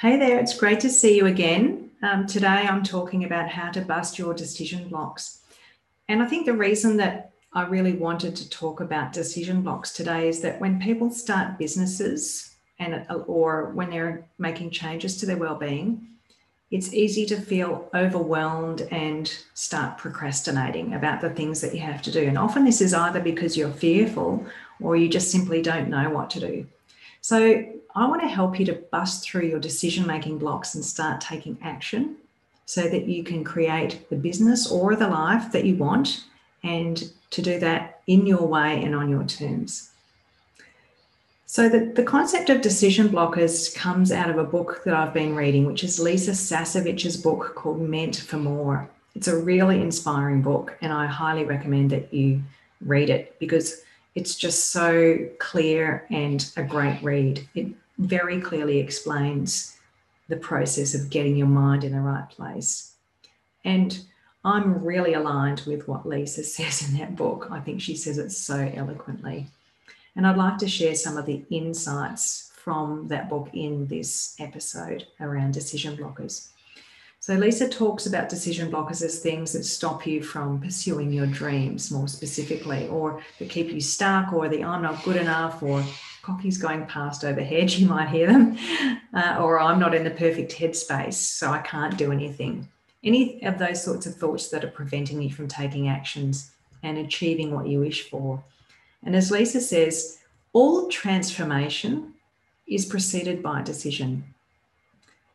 Hey there, it's great to see you again. Um, today I'm talking about how to bust your decision blocks. And I think the reason that I really wanted to talk about decision blocks today is that when people start businesses and or when they're making changes to their well-being, it's easy to feel overwhelmed and start procrastinating about the things that you have to do. And often this is either because you're fearful or you just simply don't know what to do. So I want to help you to bust through your decision making blocks and start taking action so that you can create the business or the life that you want and to do that in your way and on your terms. So, the, the concept of decision blockers comes out of a book that I've been reading, which is Lisa Sasevich's book called Meant for More. It's a really inspiring book, and I highly recommend that you read it because it's just so clear and a great read. It very clearly explains the process of getting your mind in the right place. And I'm really aligned with what Lisa says in that book. I think she says it so eloquently. And I'd like to share some of the insights from that book in this episode around decision blockers. So, Lisa talks about decision blockers as things that stop you from pursuing your dreams more specifically, or that keep you stuck, or the I'm not good enough, or cockies going past overhead, you might hear them, uh, or I'm not in the perfect headspace, so I can't do anything. Any of those sorts of thoughts that are preventing you from taking actions and achieving what you wish for. And as Lisa says, all transformation is preceded by a decision.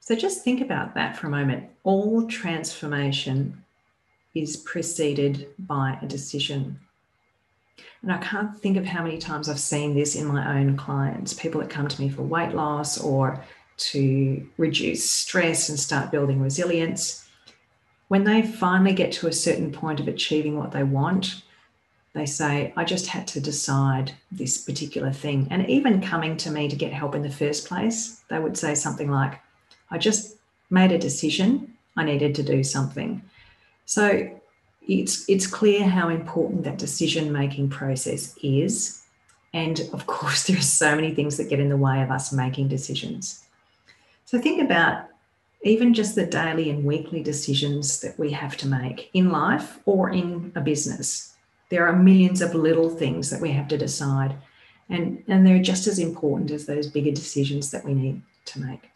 So just think about that for a moment. All transformation is preceded by a decision. And I can't think of how many times I've seen this in my own clients, people that come to me for weight loss or to reduce stress and start building resilience. When they finally get to a certain point of achieving what they want, they say, I just had to decide this particular thing. And even coming to me to get help in the first place, they would say something like, I just made a decision, I needed to do something. So it's it's clear how important that decision making process is. And of course there are so many things that get in the way of us making decisions. So think about even just the daily and weekly decisions that we have to make in life or in a business. There are millions of little things that we have to decide and and they're just as important as those bigger decisions that we need to make.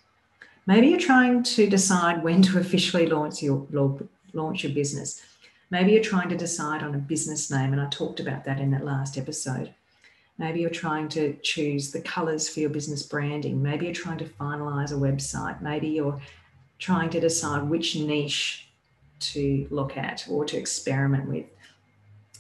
Maybe you're trying to decide when to officially launch your launch your business Maybe you're trying to decide on a business name, and I talked about that in that last episode. Maybe you're trying to choose the colors for your business branding. Maybe you're trying to finalize a website. Maybe you're trying to decide which niche to look at or to experiment with.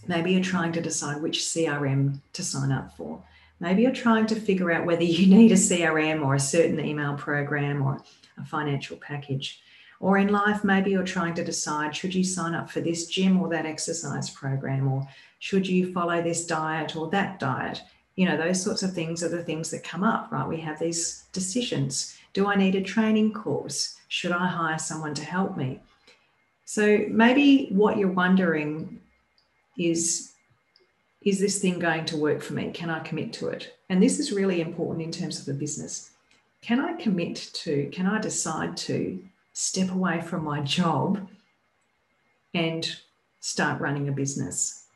Maybe you're trying to decide which CRM to sign up for. Maybe you're trying to figure out whether you need a CRM or a certain email program or a financial package. Or in life, maybe you're trying to decide should you sign up for this gym or that exercise program, or should you follow this diet or that diet? You know, those sorts of things are the things that come up, right? We have these decisions. Do I need a training course? Should I hire someone to help me? So maybe what you're wondering is is this thing going to work for me? Can I commit to it? And this is really important in terms of the business. Can I commit to, can I decide to step away from my job and start running a business.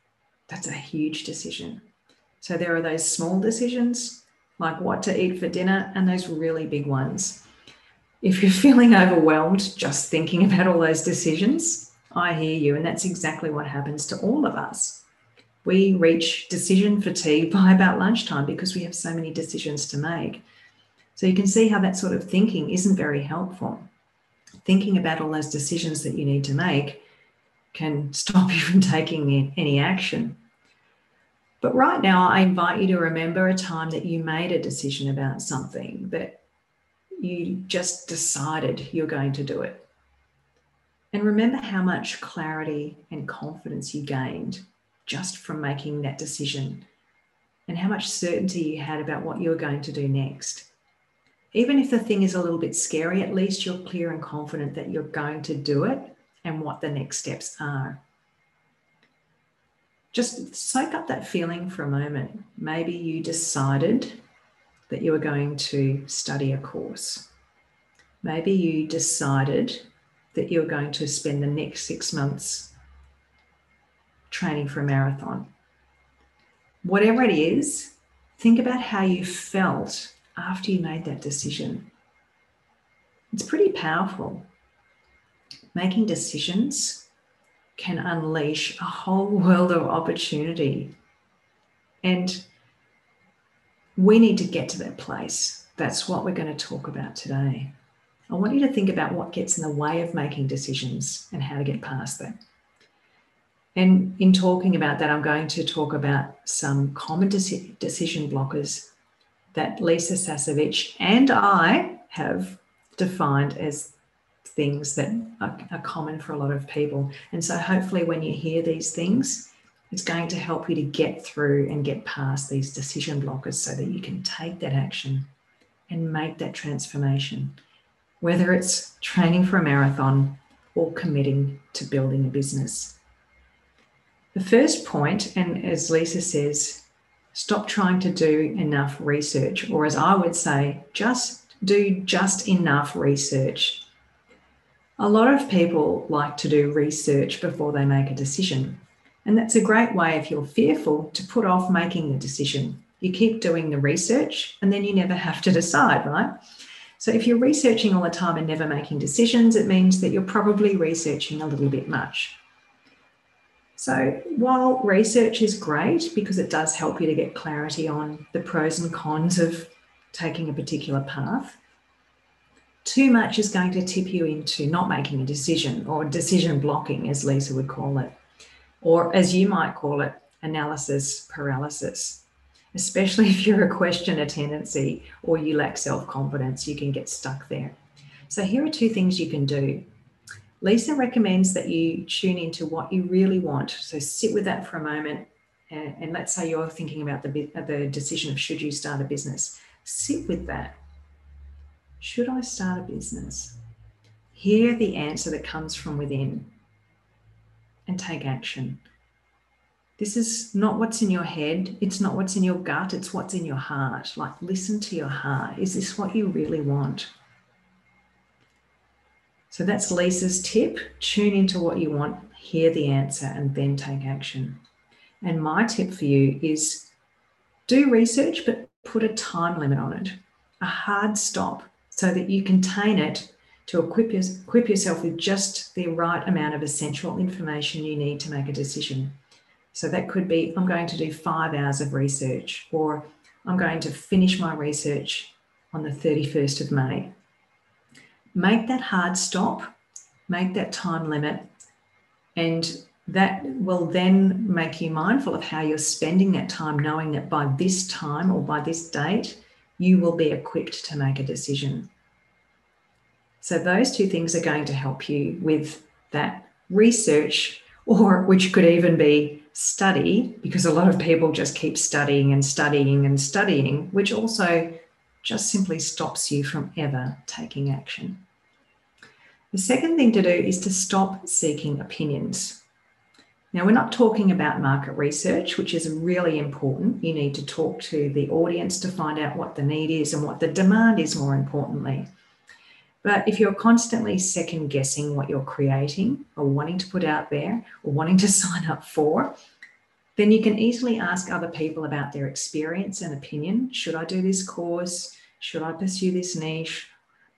That's a huge decision. So there are those small decisions like what to eat for dinner and those really big ones. If you're feeling overwhelmed just thinking about all those decisions, I hear you. And that's exactly what happens to all of us. We reach decision fatigue by about lunchtime because we have so many decisions to make. So you can see how that sort of thinking isn't very helpful thinking about all those decisions that you need to make can stop you from taking any action. But right now, I invite you to remember a time that you made a decision about something that you just decided you're going to do it. And remember how much clarity and confidence you gained just from making that decision and how much certainty you had about what you were going to do next even if the thing is a little bit scary, at least you're clear and confident that you're going to do it and what the next steps are. Just soak up that feeling for a moment. Maybe you decided that you were going to study a course. Maybe you decided that you're going to spend the next six months training for a marathon. Whatever it is, think about how you felt after you made that decision. It's pretty powerful. Making decisions can unleash a whole world of opportunity. And we need to get to that place. That's what we're going to talk about today. I want you to think about what gets in the way of making decisions and how to get past that. And in talking about that, I'm going to talk about some common deci- decision blockers that Lisa Sasevich and I have defined as things that are, are, common for a lot of people. And so, hopefully, when you hear these things, it's going to help you to get through and get past these decision blockers so that you can take that action and make that transformation, whether it's training for a marathon or committing to building a business. The first point, and as Lisa says, stop trying to do enough research, or as I would say, just do just enough research. A lot of people like to do research before they make a decision. And that's a great way, if you're fearful, to put off making the decision. You keep doing the research and then you never have to decide, right? So if you're researching all the time and never making decisions, it means that you're probably researching a little bit much. So, while research is great because it does help you to get clarity on the pros and cons of taking a particular path, too much is going to tip you into not making a decision or decision blocking, as Lisa would call it, or as you might call it, analysis paralysis. Especially if you're a questioner tendency or you lack self confidence, you can get stuck there. So, here are two things you can do Lisa recommends that you tune into what you really want. So sit with that for a moment. And, and let's say you're thinking about the, the decision of should you start a business. Sit with that. Should I start a business? Hear the answer that comes from within and take action. This is not what's in your head. It's not what's in your gut. It's what's in your heart. Like, listen to your heart. Is this what you really want? So that's Lisa's tip. Tune into what you want, hear the answer, and then take action. And my tip for you is do research, but put a time limit on it, a hard stop, so that you contain it to equip, your, equip yourself with just the right amount of essential information you need to make a decision. So that could be I'm going to do five hours of research, or I'm going to finish my research on the 31st of May make that hard stop, make that time limit, and that will then make you mindful of how you're spending that time, knowing that by this time or by this date, you will be equipped to make a decision. So, those two things are going to help you with that research, or which could even be study, because a lot of people just keep studying and studying and studying, which also just simply stops you from ever taking action. The second thing to do is to stop seeking opinions. Now, we're not talking about market research, which is really important. You need to talk to the audience to find out what the need is and what the demand is, more importantly. But if you're constantly second guessing what you're creating or wanting to put out there or wanting to sign up for, then you can easily ask other people about their experience and opinion. Should I do this course? Should I pursue this niche?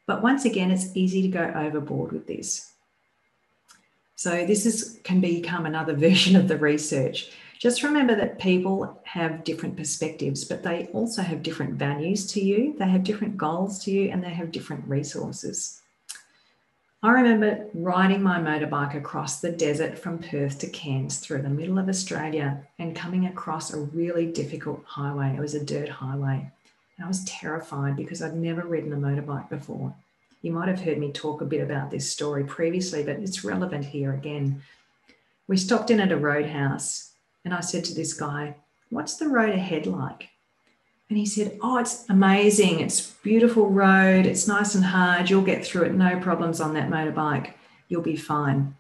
But once again, it's easy to go overboard with this. So this is can become another version of the research. Just remember that people have different perspectives, but they also have different values to you. They have different goals to you, and they have different resources. I remember riding my motorbike across the desert from Perth to Cairns through the middle of Australia and coming across a really difficult highway. It was a dirt highway. And I was terrified because I'd never ridden a motorbike before. You might have heard me talk a bit about this story previously, but it's relevant here again. We stopped in at a roadhouse and I said to this guy, What's the road ahead like? And he said, Oh, it's amazing. It's beautiful road. It's nice and hard. You'll get through it. No problems on that motorbike. You'll be fine.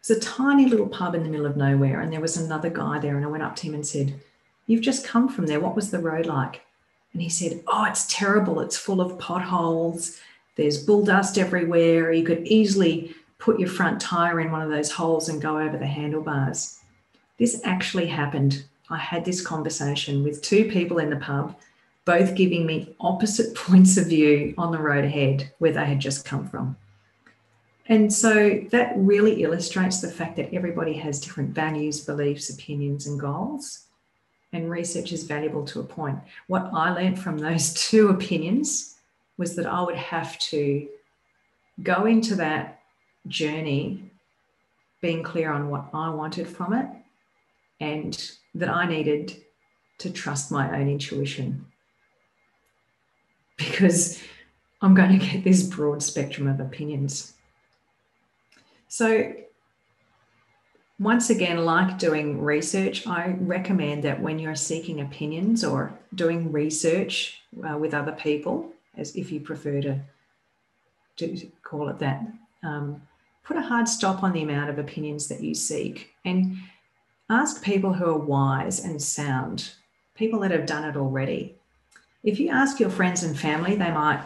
It's a tiny little pub in the middle of nowhere. And there was another guy there. And I went up to him and said, You've just come from there. What was the road like? And he said, Oh, it's terrible. It's full of potholes. there's bull dust everywhere. You could easily put your front tire in one of those holes and go over the handlebars. This actually happened. I had this conversation with two people in the pub, both giving me opposite points of view on the road ahead where they had just come from. And so that really illustrates the fact that everybody has different values, beliefs, opinions, and goals. And research is valuable to a point. What I learned from those two opinions was that I would have to go into that journey being clear on what I wanted from it and that I needed to trust my own intuition. Because I'm going to get this broad spectrum of opinions. So, once again, like doing research, I recommend that when you're seeking opinions or doing research uh, with other people, as if you prefer to, to call it that, um, put a hard stop on the amount of opinions that you seek and ask people who are wise and sound, people that have done it already. If you ask your friends and family, they might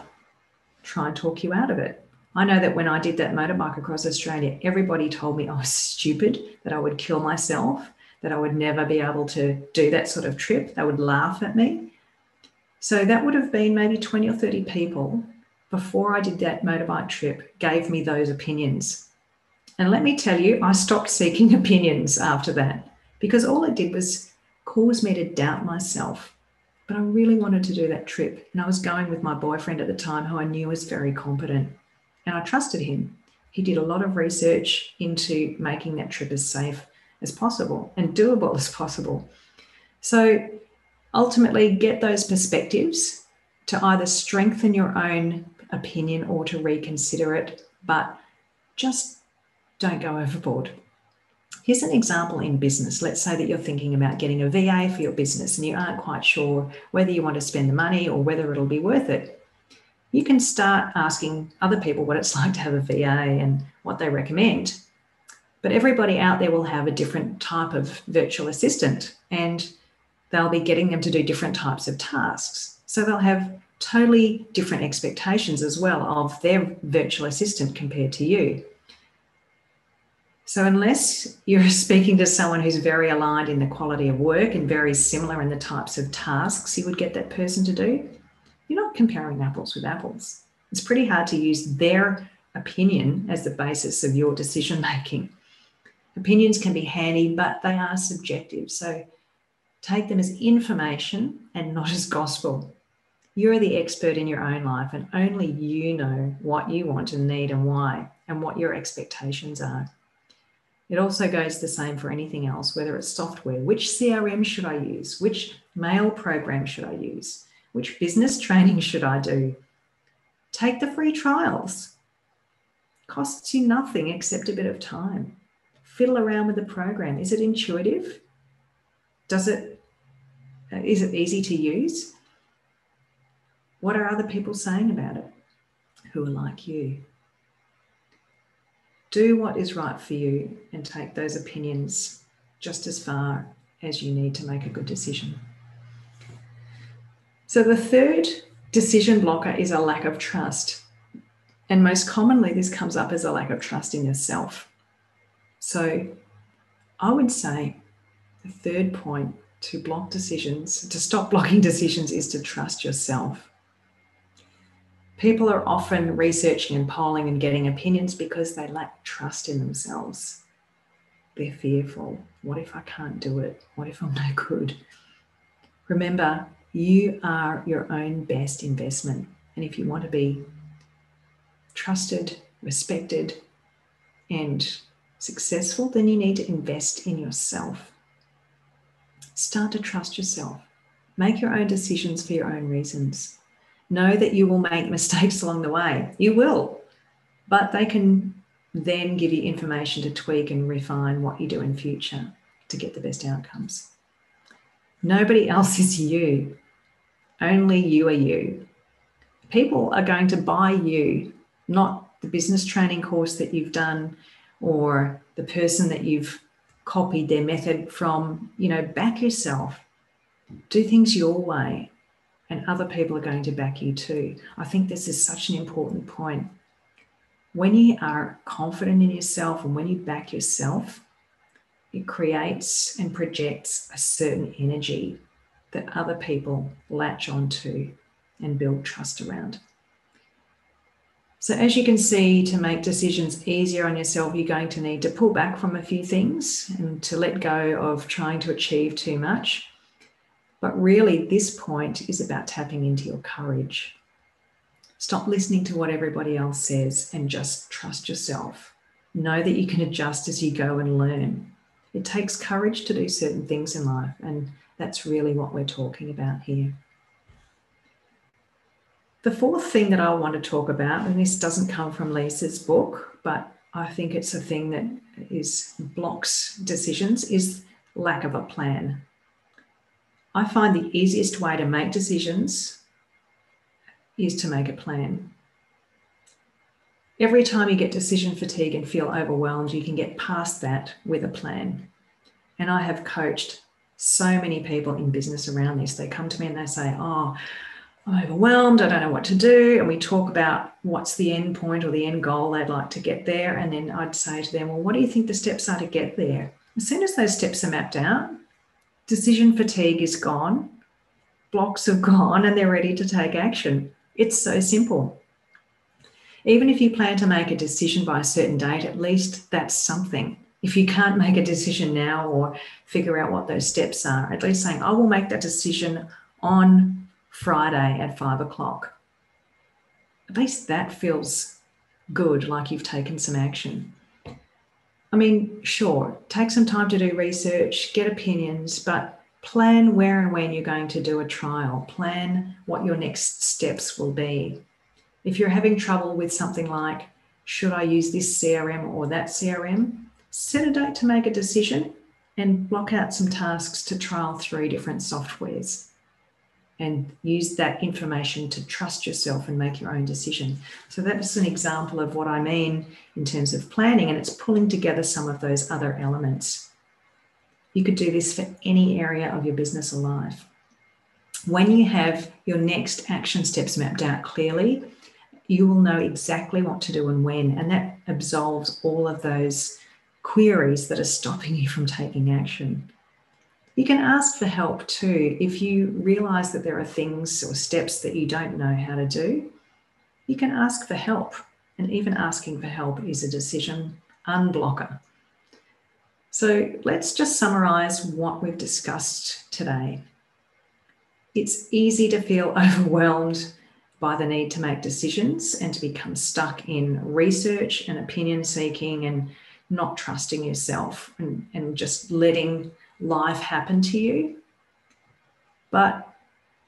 try and talk you out of it. I know that when I did that motorbike across Australia, everybody told me I was stupid, that I would kill myself, that I would never be able to do that sort of trip. They would laugh at me. So that would have been maybe 20 or 30 people before I did that motorbike trip gave me those opinions. And let me tell you, I stopped seeking opinions after that because all it did was cause me to doubt myself. But I really wanted to do that trip. And I was going with my boyfriend at the time, who I knew was very competent and I trusted him. He did a lot of research into making that trip as safe as possible and doable as possible. So ultimately, get those perspectives to either strengthen your own opinion or to reconsider it, but just don't go overboard. Here's an example in business. Let's say that you're thinking about getting a VA for your business and you aren't quite sure whether you want to spend the money or whether it'll be worth it you can start asking other people what it's like to have a VA and what they recommend. But everybody out there will have a different type of virtual assistant and they'll be getting them to do different types of tasks. So they'll have totally different expectations as well of their virtual assistant compared to you. So, unless you're speaking to someone who's very aligned in the quality of work and very similar in the types of tasks you would get that person to do, you're not comparing apples with apples. It's pretty hard to use their opinion as the basis of your decision making. Opinions can be handy, but they are subjective. So take them as information and not as gospel. You're the expert in your own life, and only you know what you want and need and why, and what your expectations are. It also goes the same for anything else, whether it's software. Which CRM should I use? Which mail program should I use? Which business training should I do? Take the free trials. Costs you nothing except a bit of time. Fiddle around with the program. Is it intuitive? Does it uh, it easy to use? What are other people saying about it who are like you? Do what is right for you and take those opinions just as far as you need to make a good decision. So the third decision blocker is a lack of trust. And most commonly, this comes up as a lack of trust in yourself. So I would say the third point to block decisions, to stop blocking decisions, is to trust yourself. People are often researching and polling and getting opinions because they lack trust in themselves. They're fearful. What if I can't do it? What if I'm no good? Remember, you are your own best investment. And if you want to be trusted, respected, and successful, then you need to invest in yourself. Start to trust yourself. Make your own decisions for your own reasons. Know that you will make mistakes along the way. You will, but they can then give you information to tweak and refine what you do in future to get the best outcomes. Nobody else is you. Only you are you. People are going to buy you, not the business training course that you've done or the person that you've copied their method from. You know, back yourself. Do things your way. And other people are going to back you too. I think this is such an important point. When you are confident in yourself and when you back yourself, it creates and projects a certain energy that other people latch onto and build trust around. So, as you can see, to make decisions easier on yourself, you're going to need to pull back from a few things and to let go of trying to achieve too much. But really, this point is about tapping into your courage. Stop listening to what everybody else says and just trust yourself. Know that you can adjust as you go and learn. It takes courage to do certain things in life, and that's really what we're talking about here. The fourth thing that I want to talk about, and this doesn't come from Lisa's book, but I think it's a thing that is blocks decisions, is lack of a plan. I find the easiest way to make decisions is to make a plan. Every time you get decision fatigue and feel overwhelmed, you can get past that with a plan. And I have coached so many people in business around this. They come to me and they say, Oh, I'm overwhelmed. I don't know what to do. And we talk about what's the end point or the end goal they'd like to get there. And then I'd say to them, Well, what do you think the steps are to get there? As soon as those steps are mapped out, decision fatigue is gone, blocks have gone, and they're ready to take action. It's so simple. Even if you plan to make a decision by a certain date, at least that's something. If you can't make a decision now or figure out what those steps are, at least saying, I will make that decision on Friday at five o'clock. At least that feels good, like you've taken some action. I mean, sure, take some time to do research, get opinions, but plan where and when you're going to do a trial. Plan what your next steps will be. If you're having trouble with something like, should I use this CRM or that CRM? Set a date to make a decision and block out some tasks to trial three different softwares and use that information to trust yourself and make your own decision. So that's an example of what I mean in terms of planning, and it's pulling together some of those other elements. You could do this for any area of your business or life. When you have your next action steps mapped out clearly, you will know exactly what to do and when, and that absolves all of those queries that are stopping you from taking action. You can ask for help too. If you realize that there are things or steps that you don't know how to do, you can ask for help. And even asking for help is a decision unblocker. So let's just summarize what we've discussed today. It's easy to feel overwhelmed by the need to make decisions and to become stuck in research and opinion seeking and not trusting yourself and, and just letting life happen to you. But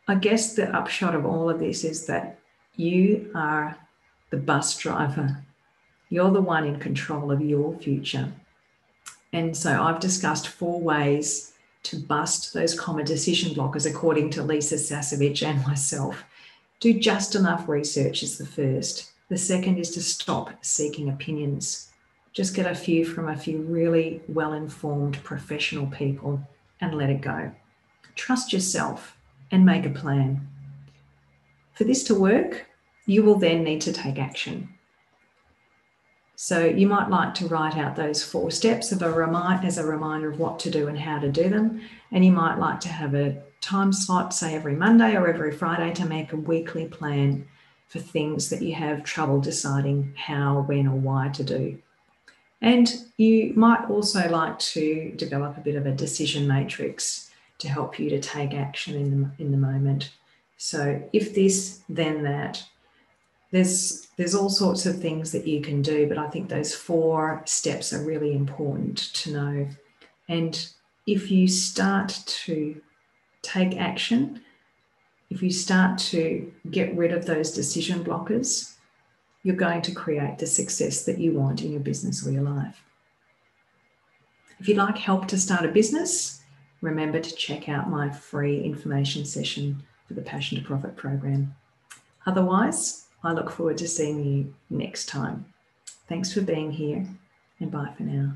I guess the upshot of all of this is that you are the bus driver. You're the one in control of your future. And so I've discussed four ways to bust those common decision blockers according to Lisa Sasevich and myself. Do just enough research is the first. The second is to stop seeking opinions. Just get a few from a few really well informed professional people and let it go. Trust yourself and make a plan. For this to work, you will then need to take action. So you might like to write out those four steps of a as a reminder of what to do and how to do them. And you might like to have a time slot, say every Monday or every Friday, to make a weekly plan for things that you have trouble deciding how, when, or why to do. And you might also like to develop a bit of a decision matrix to help you to take action in the, in the moment. So if this, then that. There's there's all sorts of things that you can do, but I think those four steps are really important to know. And if you start to take action, if you start to get rid of those decision blockers, you're going to create the success that you want in your business or your life. If you'd like help to start a business, remember to check out my free information session for the Passion to Profit program. Otherwise, I look forward to seeing you next time. Thanks for being here and bye for now.